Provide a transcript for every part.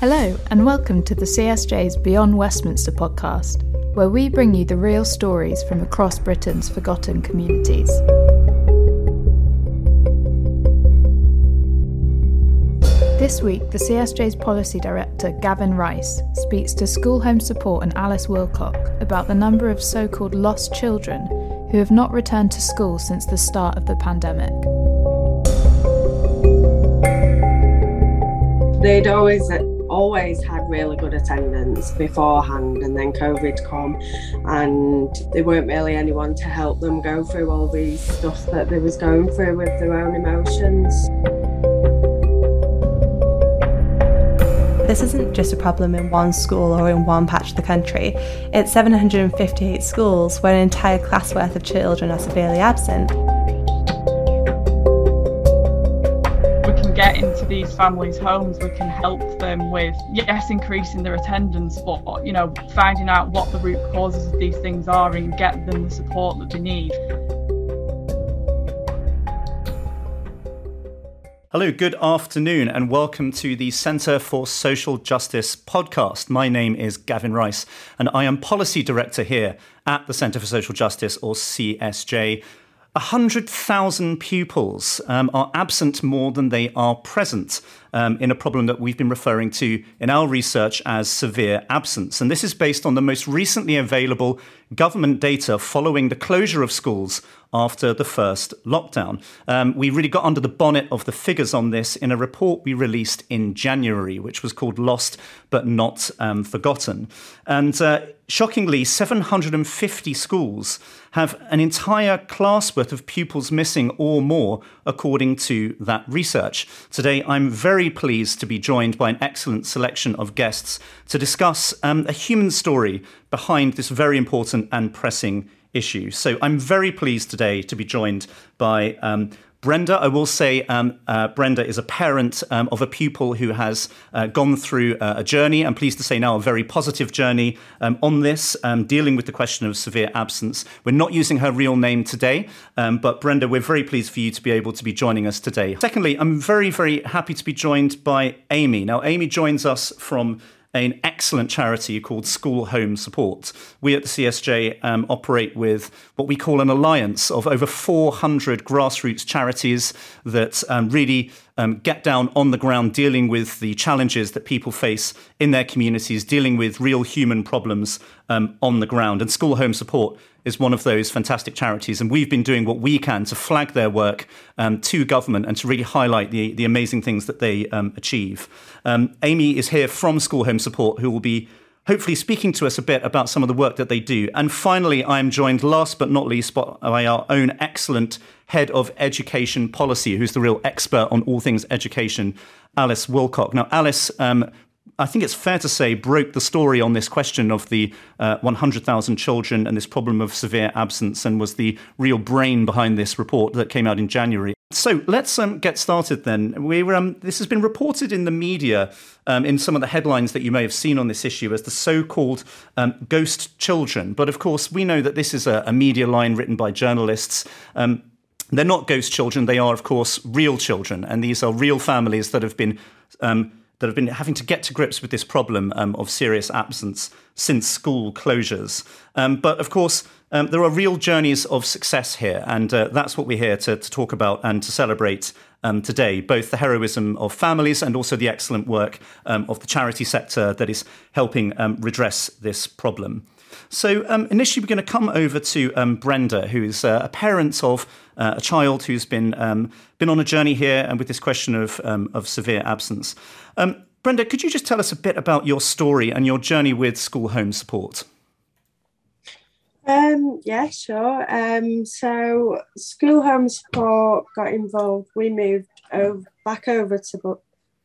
Hello, and welcome to the CSJ's Beyond Westminster podcast, where we bring you the real stories from across Britain's forgotten communities. This week, the CSJ's Policy Director, Gavin Rice, speaks to School Home Support and Alice Wilcock about the number of so called lost children who have not returned to school since the start of the pandemic. They'd always always had really good attendance beforehand and then covid come and there weren't really anyone to help them go through all these stuff that they was going through with their own emotions This isn't just a problem in one school or in one patch of the country. It's 758 schools where an entire class worth of children are severely absent. These families' homes, we can help them with, yes, increasing their attendance, but, you know, finding out what the root causes of these things are and get them the support that they need. Hello, good afternoon, and welcome to the Centre for Social Justice podcast. My name is Gavin Rice, and I am Policy Director here at the Centre for Social Justice, or CSJ. 100,000 pupils um, are absent more than they are present um, in a problem that we've been referring to in our research as severe absence. And this is based on the most recently available government data following the closure of schools after the first lockdown. Um, we really got under the bonnet of the figures on this in a report we released in January, which was called Lost But Not um, Forgotten. And uh, shockingly, 750 schools have an entire class worth of pupils missing or more, according to that research. Today, I'm very pleased to be joined by an excellent selection of guests to discuss um, a human story behind this very important and pressing issue. So I'm very pleased today to be joined by um, Brenda, I will say um, uh, Brenda is a parent um, of a pupil who has uh, gone through uh, a journey. I'm pleased to say now a very positive journey um, on this, um, dealing with the question of severe absence. We're not using her real name today, um, but Brenda, we're very pleased for you to be able to be joining us today. Secondly, I'm very, very happy to be joined by Amy. Now, Amy joins us from an excellent charity called School Home Support. We at the CSJ um, operate with what we call an alliance of over 400 grassroots charities that um, really um, get down on the ground dealing with the challenges that people face in their communities, dealing with real human problems um, on the ground. And School Home Support is one of those fantastic charities. And we've been doing what we can to flag their work um, to government and to really highlight the, the amazing things that they um, achieve. Um, Amy is here from School Home Support, who will be hopefully speaking to us a bit about some of the work that they do. And finally, I am joined last but not least by our own excellent head of education policy, who's the real expert on all things education, Alice Wilcock. Now, Alice um, I think it's fair to say, broke the story on this question of the uh, 100,000 children and this problem of severe absence and was the real brain behind this report that came out in January. So let's um, get started then. We um, this has been reported in the media um, in some of the headlines that you may have seen on this issue as the so called um, ghost children. But of course, we know that this is a, a media line written by journalists. Um, they're not ghost children, they are, of course, real children. And these are real families that have been um, that have been having to get to grips with this problem um, of serious absence since school closures. Um, but of course, um, there are real journeys of success here, and uh, that's what we're here to, to, talk about and to celebrate um, today both the heroism of families and also the excellent work um, of the charity sector that is helping um, redress this problem. So, initially, we're going to come over to Brenda, who is uh, a parent of uh, a child who's been um, been on a journey here and with this question of um, of severe absence. Um, Brenda, could you just tell us a bit about your story and your journey with school home support? Um, yeah, sure. Um, so school home support got involved. We moved over, back over to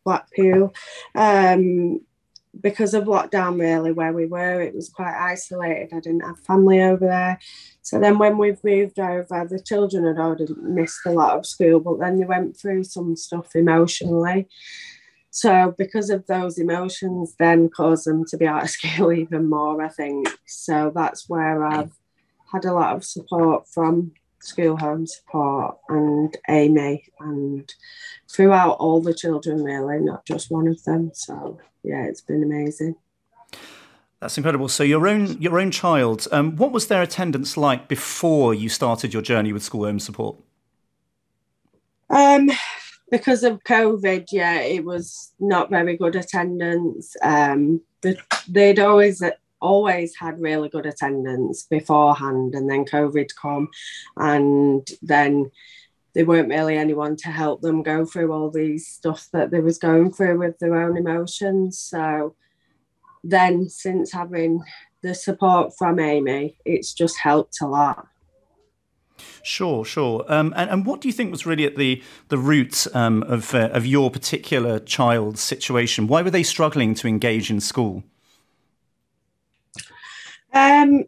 Blackpool um, because of lockdown, really, where we were. It was quite isolated. I didn't have family over there. So then when we've moved over, the children had already missed a lot of school, but then they went through some stuff emotionally. So because of those emotions, then caused them to be out of school even more, I think. So that's where I've had a lot of support from school home support and Amy and throughout all the children really, not just one of them. So yeah, it's been amazing. That's incredible. So your own your own child, um, what was their attendance like before you started your journey with school home support? Um, because of COVID, yeah, it was not very good attendance. Um, the, they'd always always had really good attendance beforehand, and then COVID come, and then there weren't really anyone to help them go through all these stuff that they was going through with their own emotions. So then, since having the support from Amy, it's just helped a lot. Sure, sure. Um, and, and what do you think was really at the the root um, of uh, of your particular child's situation? Why were they struggling to engage in school? Um,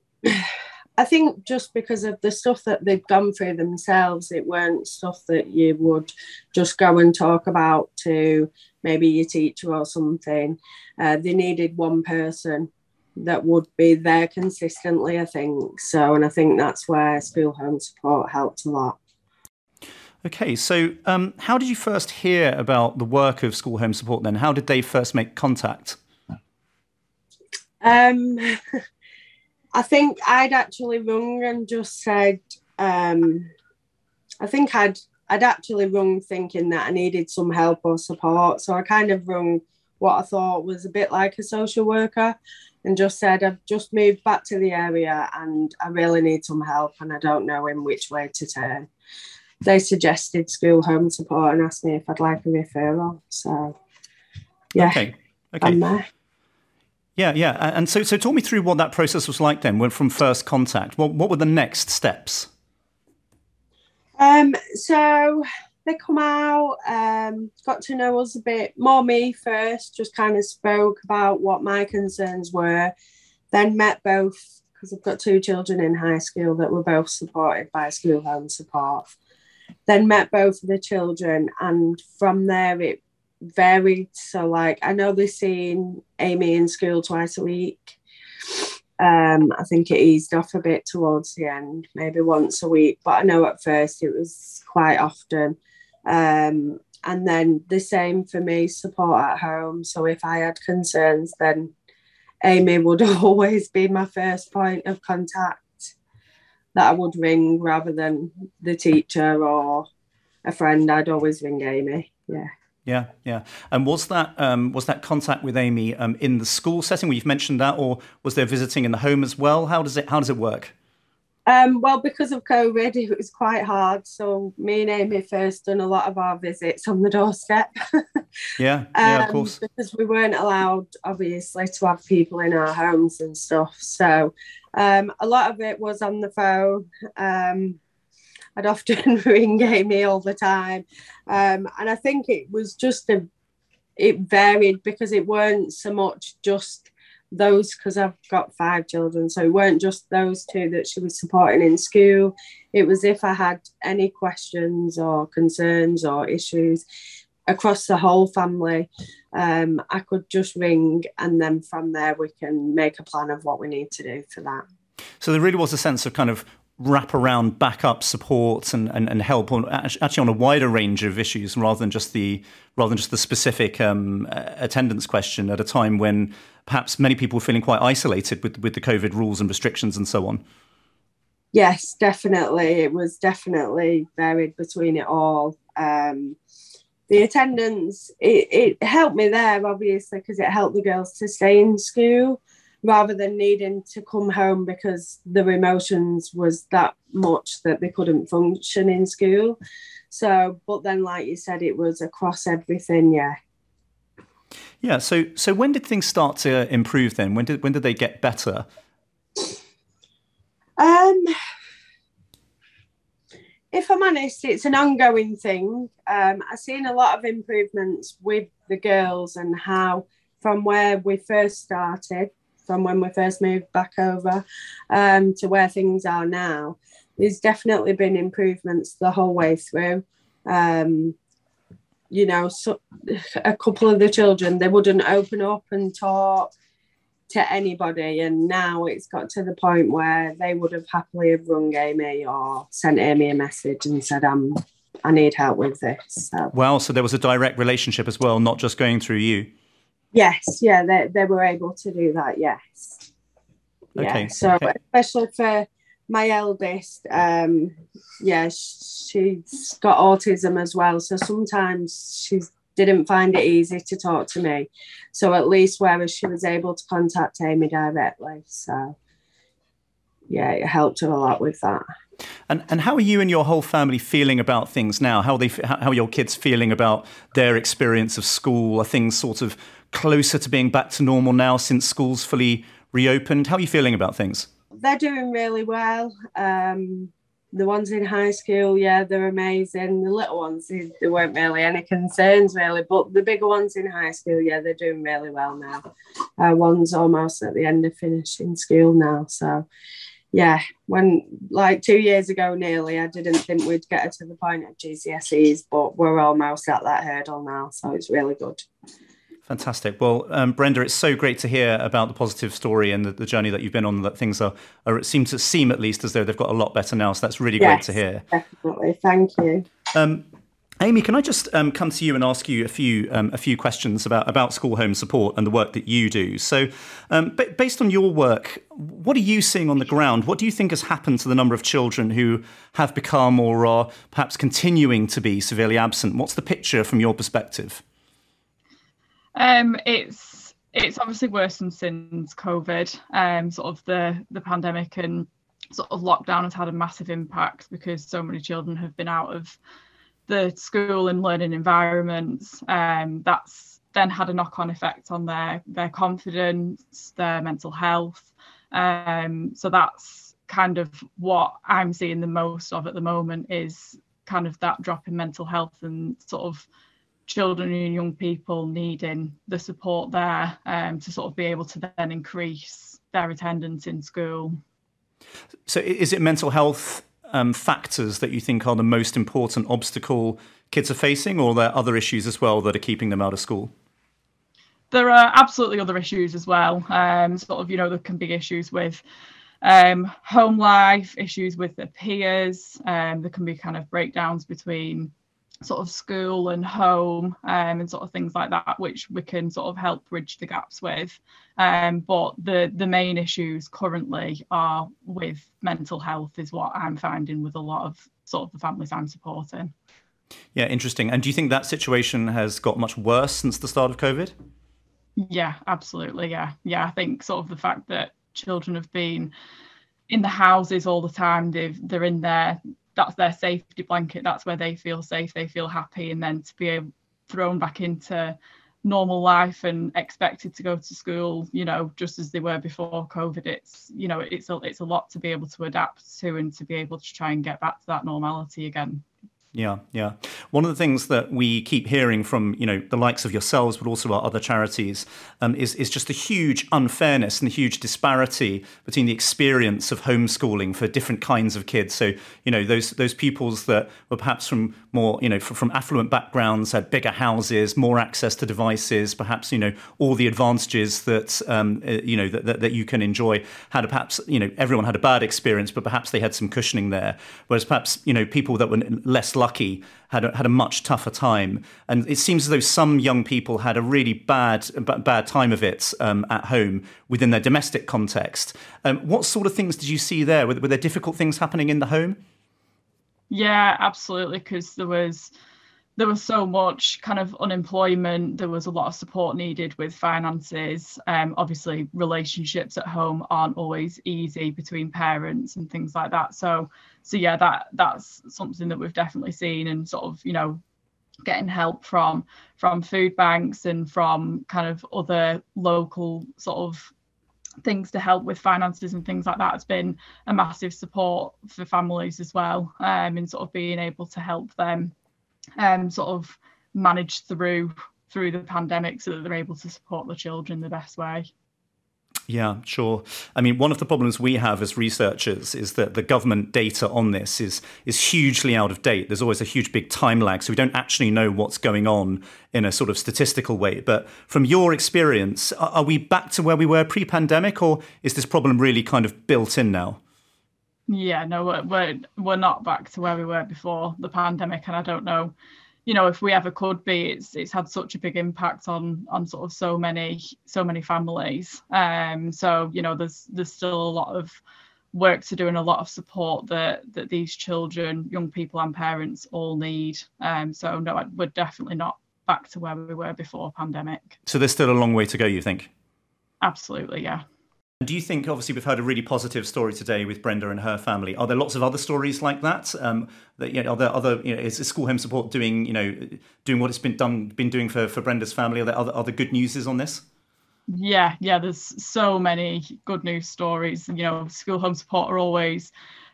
I think just because of the stuff that they've gone through themselves, it weren't stuff that you would just go and talk about to maybe your teacher or something. Uh, they needed one person that would be there consistently, I think. So, and I think that's where school home support helped a lot. Okay, so um, how did you first hear about the work of school home support then? How did they first make contact? Um, I think I'd actually rung and just said, um, I think I'd I'd actually rung thinking that I needed some help or support. So I kind of rung what I thought was a bit like a social worker and just said, I've just moved back to the area and I really need some help and I don't know in which way to turn. They suggested school home support and asked me if I'd like a referral. So, yeah, okay. Okay. Yeah, yeah. And so, so talk me through what that process was like then, from first contact. What, what were the next steps? Um, so they come out, um, got to know us a bit more. Me first, just kind of spoke about what my concerns were, then met both because I've got two children in high school that were both supported by school home support. Then met both of the children, and from there it varied. So, like, I know they're seeing Amy in school twice a week. Um, I think it eased off a bit towards the end, maybe once a week, but I know at first it was quite often. Um, and then the same for me, support at home. So if I had concerns, then Amy would always be my first point of contact that I would ring rather than the teacher or a friend. I'd always ring Amy. Yeah. Yeah, yeah. And was that um, was that contact with Amy um, in the school setting where you've mentioned that, or was there visiting in the home as well? How does it How does it work? Um, well, because of COVID, it was quite hard. So me and Amy first done a lot of our visits on the doorstep. yeah, yeah, um, of course. Because we weren't allowed, obviously, to have people in our homes and stuff. So um, a lot of it was on the phone. I'd often ring Amy all the time, um, and I think it was just a. It varied because it weren't so much just those because I've got five children, so it weren't just those two that she was supporting in school. It was if I had any questions or concerns or issues across the whole family, um, I could just ring, and then from there we can make a plan of what we need to do for that. So there really was a sense of kind of wrap around backup support and, and, and help on actually on a wider range of issues rather than just the rather than just the specific um, attendance question at a time when perhaps many people were feeling quite isolated with with the COVID rules and restrictions and so on. Yes, definitely. It was definitely varied between it all. Um, the attendance it, it helped me there obviously because it helped the girls to stay in school rather than needing to come home because their emotions was that much that they couldn't function in school. So, but then, like you said, it was across everything. Yeah. Yeah. So, so when did things start to improve? Then, when did when did they get better? Um, if I'm honest, it's an ongoing thing. Um, I've seen a lot of improvements with the girls and how from where we first started from when we first moved back over um, to where things are now. There's definitely been improvements the whole way through. Um, you know, so, a couple of the children they wouldn't open up and talk to anybody. And now it's got to the point where they would have happily have rung Amy or sent Amy a message and said, "I'm, I need help with this." So. Wow, so there was a direct relationship as well, not just going through you. Yes, yeah, they they were able to do that. Yes. Okay. Yeah. So okay. especially for my eldest, um, yeah, she's got autism as well. So sometimes she didn't find it easy to talk to me. So at least whereas she was able to contact Amy directly. So yeah, it helped her a lot with that. And and how are you and your whole family feeling about things now? How are they how are your kids feeling about their experience of school? Are things sort of closer to being back to normal now since school's fully reopened? How are you feeling about things? They're doing really well. Um, the ones in high school, yeah, they're amazing. The little ones, there weren't really any concerns, really. But the bigger ones in high school, yeah, they're doing really well now. Uh, one's almost at the end of finishing school now. So, yeah, when like two years ago nearly, I didn't think we'd get to the point of GCSEs, but we're almost at that hurdle now. So it's really good. Fantastic. Well, um, Brenda, it's so great to hear about the positive story and the, the, journey that you've been on. That things are, are seem to seem at least as though they've got a lot better now. So that's really yes, great to hear. Definitely. Thank you. Um, Amy, can I just um, come to you and ask you a few um, a few questions about about school home support and the work that you do? So, um, based on your work, what are you seeing on the ground? What do you think has happened to the number of children who have become or are perhaps continuing to be severely absent? What's the picture from your perspective? Um, it's it's obviously worsened since COVID. Um, sort of the the pandemic and sort of lockdown has had a massive impact because so many children have been out of the school and learning environments. Um, that's then had a knock-on effect on their their confidence, their mental health. Um, so that's kind of what I'm seeing the most of at the moment is kind of that drop in mental health and sort of children and young people needing the support there um, to sort of be able to then increase their attendance in school. So, is it mental health um, factors that you think are the most important obstacle kids are facing, or are there other issues as well that are keeping them out of school? There are absolutely other issues as well. Um, sort of, you know, there can be issues with um, home life, issues with their peers. Um, there can be kind of breakdowns between sort of school and home um, and sort of things like that, which we can sort of help bridge the gaps with. Um, but the the main issues currently are with mental health, is what I'm finding with a lot of sort of the families I'm supporting. Yeah, interesting. And do you think that situation has got much worse since the start of COVID? Yeah, absolutely. Yeah, yeah. I think sort of the fact that children have been in the houses all the time. They've they're in there that's their safety blanket that's where they feel safe they feel happy and then to be thrown back into normal life and expected to go to school you know just as they were before covid it's you know it's a, it's a lot to be able to adapt to and to be able to try and get back to that normality again yeah, yeah. One of the things that we keep hearing from you know the likes of yourselves, but also our other charities, um, is is just the huge unfairness and the huge disparity between the experience of homeschooling for different kinds of kids. So you know those those pupils that were perhaps from more you know from affluent backgrounds had bigger houses, more access to devices, perhaps you know all the advantages that um, uh, you know that, that, that you can enjoy. Had perhaps you know everyone had a bad experience, but perhaps they had some cushioning there. Whereas perhaps you know people that were less lucky had a, had a much tougher time. And it seems as though some young people had a really bad bad time of it um, at home within their domestic context. Um, what sort of things did you see there? Were, were there difficult things happening in the home? Yeah, absolutely. Because there was there was so much kind of unemployment. There was a lot of support needed with finances. Um, obviously, relationships at home aren't always easy between parents and things like that. So, so yeah, that that's something that we've definitely seen, and sort of you know, getting help from from food banks and from kind of other local sort of things to help with finances and things like that has been a massive support for families as well um, in sort of being able to help them um, sort of manage through through the pandemic so that they're able to support the children the best way. Yeah, sure. I mean, one of the problems we have as researchers is that the government data on this is is hugely out of date. There's always a huge big time lag, so we don't actually know what's going on in a sort of statistical way. But from your experience, are we back to where we were pre-pandemic, or is this problem really kind of built in now? Yeah, no, we're we're, we're not back to where we were before the pandemic, and I don't know you know if we ever could be it's it's had such a big impact on on sort of so many so many families. Um so you know there's there's still a lot of work to do and a lot of support that that these children young people and parents all need. Um so no we're definitely not back to where we were before pandemic. So there's still a long way to go you think? Absolutely yeah do you think, obviously, we've heard a really positive story today with Brenda and her family. Are there lots of other stories like that? Um, that you know, are there other? You know, is, is school home support doing, you know, doing what it's been done, been doing for for Brenda's family? Are there other other good newses on this? Yeah, yeah. There's so many good news stories. You know, school home support are always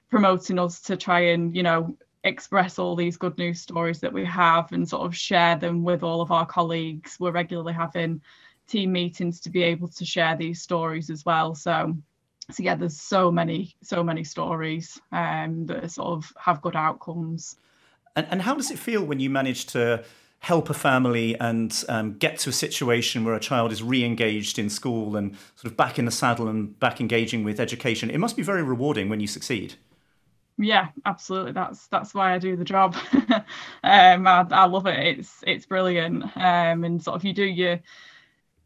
promoting us to try and you know express all these good news stories that we have and sort of share them with all of our colleagues. We're regularly having team meetings to be able to share these stories as well. So so yeah, there's so many, so many stories um, that sort of have good outcomes. And, and how does it feel when you manage to help a family and um, get to a situation where a child is re-engaged in school and sort of back in the saddle and back engaging with education? It must be very rewarding when you succeed. Yeah, absolutely. That's that's why I do the job. um, I, I, love it. It's it's brilliant. Um, and sort of you do your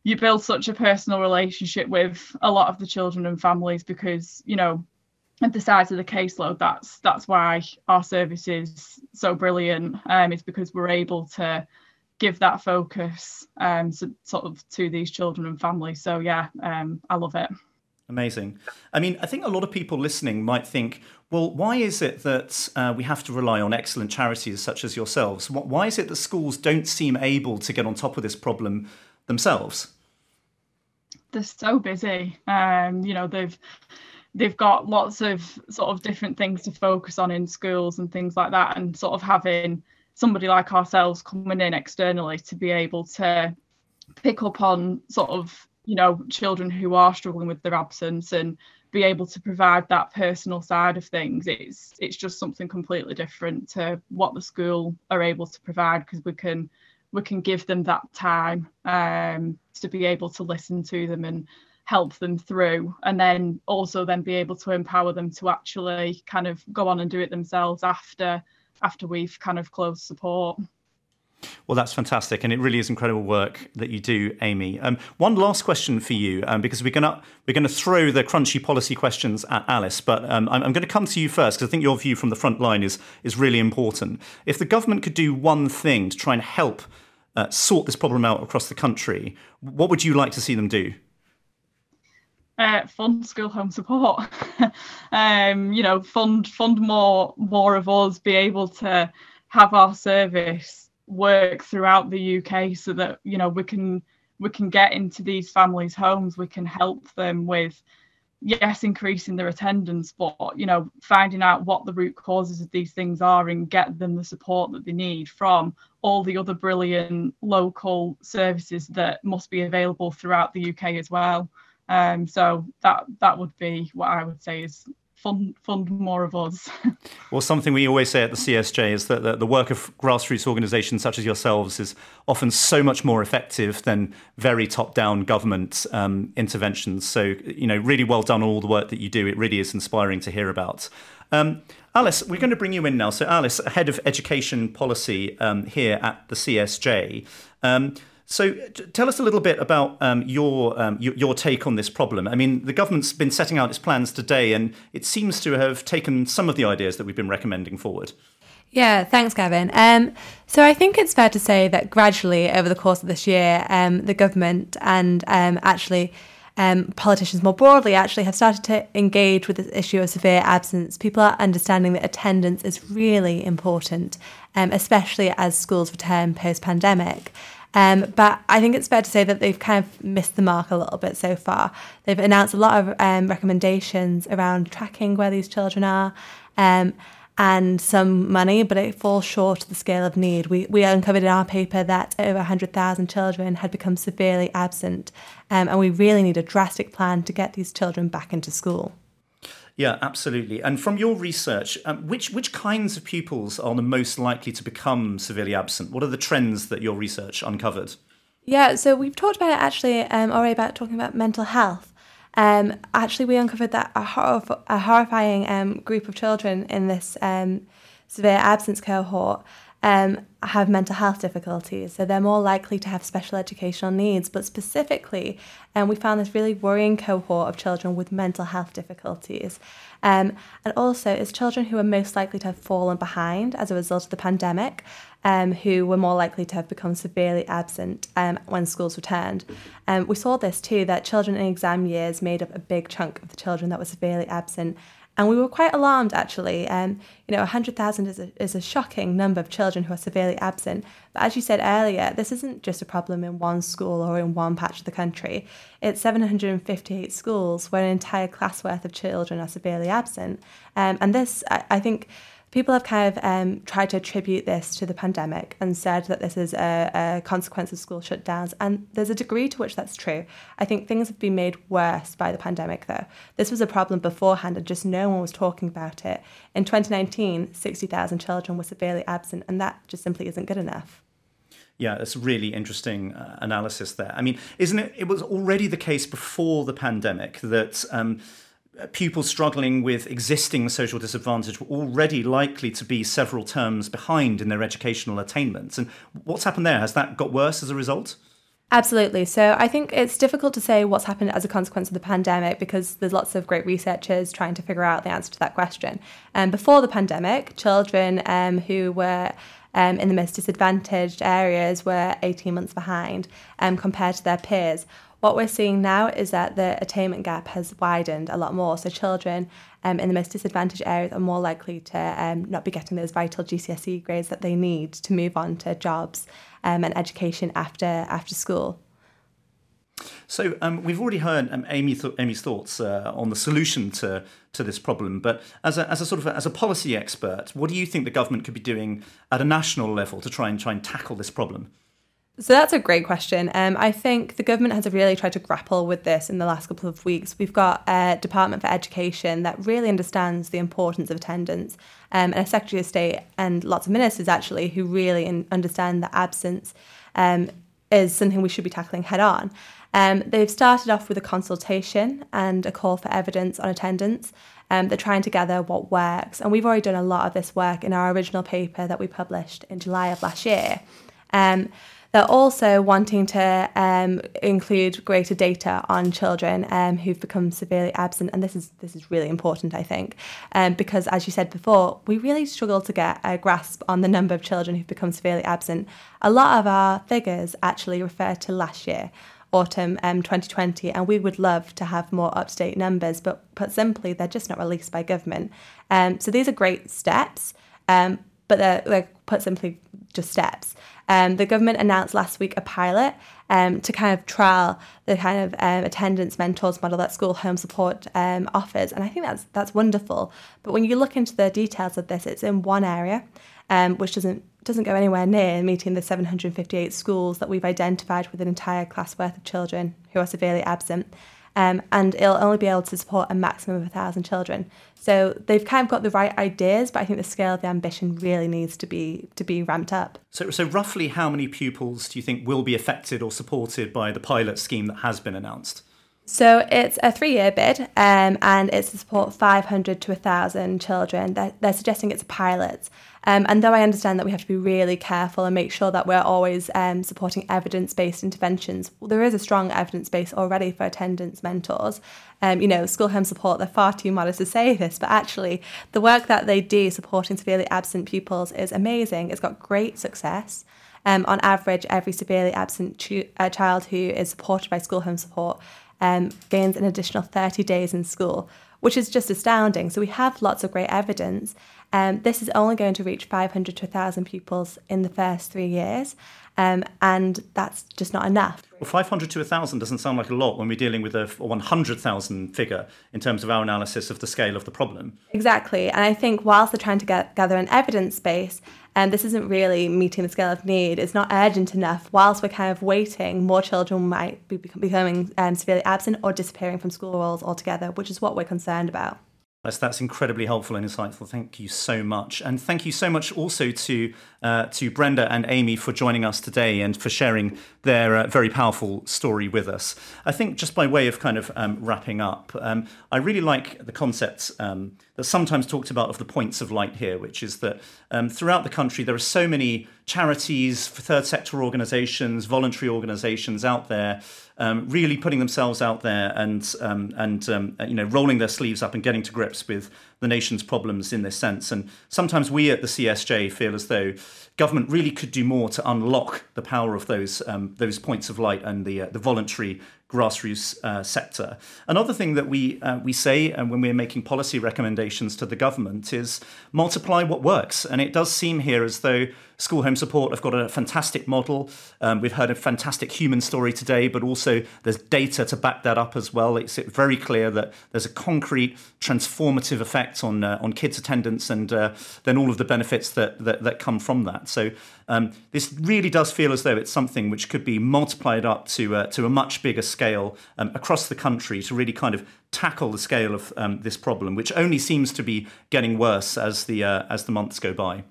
you build such a personal relationship with a lot of the children and families because you know at the size of the caseload that's that's why our service is so brilliant. Um it's because we're able to give that focus um so, sort of to these children and families. So yeah um i love it. Amazing. I mean i think a lot of people listening might think well why is it that uh, we have to rely on excellent charities such as yourselves? Why is it that schools don't seem able to get on top of this problem themselves? They're so busy. Um, you know, they've they've got lots of sort of different things to focus on in schools and things like that, and sort of having somebody like ourselves coming in externally to be able to pick up on sort of you know children who are struggling with their absence and be able to provide that personal side of things it's it's just something completely different to what the school are able to provide because we can we can give them that time um, to be able to listen to them and help them through and then also then be able to empower them to actually kind of go on and do it themselves after after we've kind of closed support well, that's fantastic, and it really is incredible work that you do, Amy. Um, one last question for you, um, because we're gonna we're gonna throw the crunchy policy questions at Alice, but um, I'm, I'm going to come to you first because I think your view from the front line is is really important. If the government could do one thing to try and help uh, sort this problem out across the country, what would you like to see them do? Uh, fund school home support. um, you know, fund fund more more of us, be able to have our service work throughout the UK so that you know we can we can get into these families' homes, we can help them with yes increasing their attendance but you know finding out what the root causes of these things are and get them the support that they need from all the other brilliant local services that must be available throughout the UK as well. Um, so that that would be what I would say is fund fund more of us. well, something we always say at the CSJ is that the, the work of grassroots organisations such as yourselves is often so much more effective than very top-down government um, interventions. So, you know, really well done on all the work that you do. It really is inspiring to hear about. Um, Alice, we're going to bring you in now. So, Alice, head of education policy um, here at the CSJ. So, tell us a little bit about um, your, um, your, your take on this problem. I mean, the government's been setting out its plans today, and it seems to have taken some of the ideas that we've been recommending forward. Yeah, thanks, Gavin. Um, so I think it's fair to say that gradually over the course of this year, um, the government and um, actually um, politicians more broadly actually have started to engage with this issue of severe absence. People are understanding that attendance is really important, especially as schools return post pandemic. Um, but I think it's fair to say that they've kind of missed the mark a little bit so far. They've announced a lot of um, recommendations around tracking where these children are. Um, and some money, but it falls short of the scale of need. We, we uncovered in our paper that over 100,000 children had become severely absent, um, and we really need a drastic plan to get these children back into school. Yeah, absolutely. And from your research, um, which which kinds of pupils are the most likely to become severely absent? What are the trends that your research uncovered? Yeah, so we've talked about it actually um, already about talking about mental health. Um, actually, we uncovered that a, a horrifying um, group of children in this um, severe absence cohort um, have mental health difficulties. So they're more likely to have special educational needs. But specifically, um, we found this really worrying cohort of children with mental health difficulties. Um, and also, it's children who are most likely to have fallen behind as a result of the pandemic, um, who were more likely to have become severely absent um, when schools returned. Um, we saw this too, that children in exam years made up a big chunk of the children that were severely absent. And we were quite alarmed actually. Um, you know, 100,000 is a, is a shocking number of children who are severely absent. But as you said earlier, this isn't just a problem in one school or in one patch of the country. It's 758 schools where an entire class worth of children are severely absent. Um, and this, I, I think, people have kind of um, tried to attribute this to the pandemic and said that this is a, a, consequence of school shutdowns. And there's a degree to which that's true. I think things have been made worse by the pandemic, though. This was a problem beforehand, and just no one was talking about it. In 2019, 60,000 children were severely absent, and that just simply isn't good enough. Yeah, that's a really interesting uh, analysis there. I mean, isn't it? It was already the case before the pandemic that. Um, pupils struggling with existing social disadvantage were already likely to be several terms behind in their educational attainments. And what's happened there? Has that got worse as a result? Absolutely. So I think it's difficult to say what's happened as a consequence of the pandemic because there's lots of great researchers trying to figure out the answer to that question. And um, before the pandemic, children um, who were um, in the most disadvantaged areas were 18 months behind um, compared to their peers. What we're seeing now is that the attainment gap has widened a lot more. So children um, in the most disadvantaged areas are more likely to um, not be getting those vital GCSE grades that they need to move on to jobs um, and education after after school. So um, we've already heard um, Amy th- Amy's thoughts uh, on the solution to to this problem. But as a, as a sort of a, as a policy expert, what do you think the government could be doing at a national level to try and try and tackle this problem? So that's a great question. Um, I think the government has really tried to grapple with this in the last couple of weeks. We've got a Department for Education that really understands the importance of attendance, um, and a Secretary of State and lots of ministers actually who really in, understand that absence um, is something we should be tackling head on. Um, they've started off with a consultation and a call for evidence on attendance. Um, they're trying to gather what works, and we've already done a lot of this work in our original paper that we published in July of last year. They're also wanting to um, include greater data on children um, who've become severely absent, and this is this is really important, I think, um, because as you said before, we really struggle to get a grasp on the number of children who've become severely absent. A lot of our figures actually refer to last year autumn um, 2020, and we would love to have more up to date numbers, but put simply, they're just not released by government. Um, so these are great steps, um, but they're, they're put simply just steps. Um, the government announced last week a pilot um, to kind of trial the kind of um, attendance mentors model that school home support um, offers, and I think that's that's wonderful. But when you look into the details of this, it's in one area, um, which doesn't doesn't go anywhere near meeting the 758 schools that we've identified with an entire class worth of children who are severely absent um, and it'll only be able to support a maximum of a thousand children. So they've kind of got the right ideas, but I think the scale of the ambition really needs to be to be ramped up. So, so roughly, how many pupils do you think will be affected or supported by the pilot scheme that has been announced? So it's a three-year bid, um, and it's to support 500 to 1,000 children. They're, they're suggesting it's a pilot, um, and though I understand that we have to be really careful and make sure that we're always um, supporting evidence based interventions, well, there is a strong evidence base already for attendance mentors. Um, you know, school home support, they're far too modest to say this, but actually, the work that they do supporting severely absent pupils is amazing. It's got great success. Um, on average, every severely absent ch- uh, child who is supported by school home support um, gains an additional 30 days in school, which is just astounding. So we have lots of great evidence. Um, this is only going to reach 500 to 1,000 pupils in the first three years, um, and that's just not enough. Well, 500 to 1,000 doesn't sound like a lot when we're dealing with a 100,000 figure in terms of our analysis of the scale of the problem. Exactly, and I think whilst they're trying to get, gather an evidence base, and um, this isn't really meeting the scale of need. It's not urgent enough. Whilst we're kind of waiting, more children might be becoming um, severely absent or disappearing from school rolls altogether, which is what we're concerned about. That's, that's incredibly helpful and insightful. Thank you so much. And thank you so much also to, uh, to Brenda and Amy for joining us today and for sharing their uh, very powerful story with us. I think, just by way of kind of um, wrapping up, um, I really like the concepts um, sometimes talked about of the points of light here, which is that um, throughout the country there are so many charities, third sector organisations, voluntary organisations out there um, really putting themselves out there and um, and um, uh, you know rolling their sleeves up and getting to grips with the nation's problems in this sense. And sometimes we at the CSJ feel as though government really could do more to unlock the power of those um, those points of light and the uh, the voluntary grassroots uh, sector. Another thing that we uh, we say and uh, when we're making policy recommendations to the government is multiply what works. And it does seem here as though School Home Support have got a fantastic model. Um, we've heard a fantastic human story today, but also there's data to back that up as well. It's very clear that there's a concrete transformative effect on uh, on kids' attendance and uh, then all of the benefits that, that, that come from that. So um, this really does feel as though it's something which could be multiplied up to uh, to a much bigger scale um, across the country to really kind of tackle the scale of um, this problem, which only seems to be getting worse as the uh, as the months go by.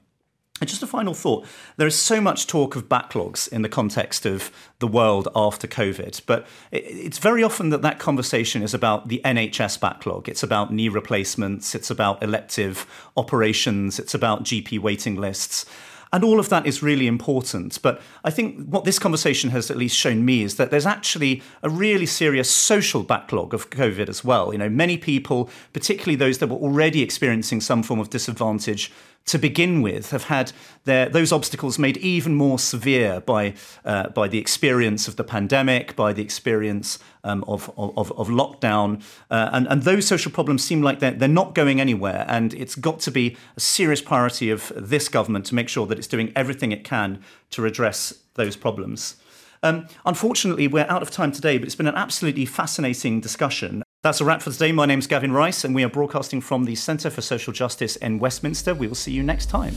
And just a final thought there is so much talk of backlogs in the context of the world after COVID, but it's very often that that conversation is about the NHS backlog. It's about knee replacements, it's about elective operations, it's about GP waiting lists. And all of that is really important. But I think what this conversation has at least shown me is that there's actually a really serious social backlog of COVID as well. You know, many people, particularly those that were already experiencing some form of disadvantage to begin with have had their, those obstacles made even more severe by, uh, by the experience of the pandemic, by the experience um, of, of, of, lockdown. Uh, and, and those social problems seem like they're, they're not going anywhere. And it's got to be a serious priority of this government to make sure that it's doing everything it can to redress those problems. Um, unfortunately, we're out of time today, but it's been an absolutely fascinating discussion. That's a wrap for today. My name is Gavin Rice, and we are broadcasting from the Centre for Social Justice in Westminster. We will see you next time.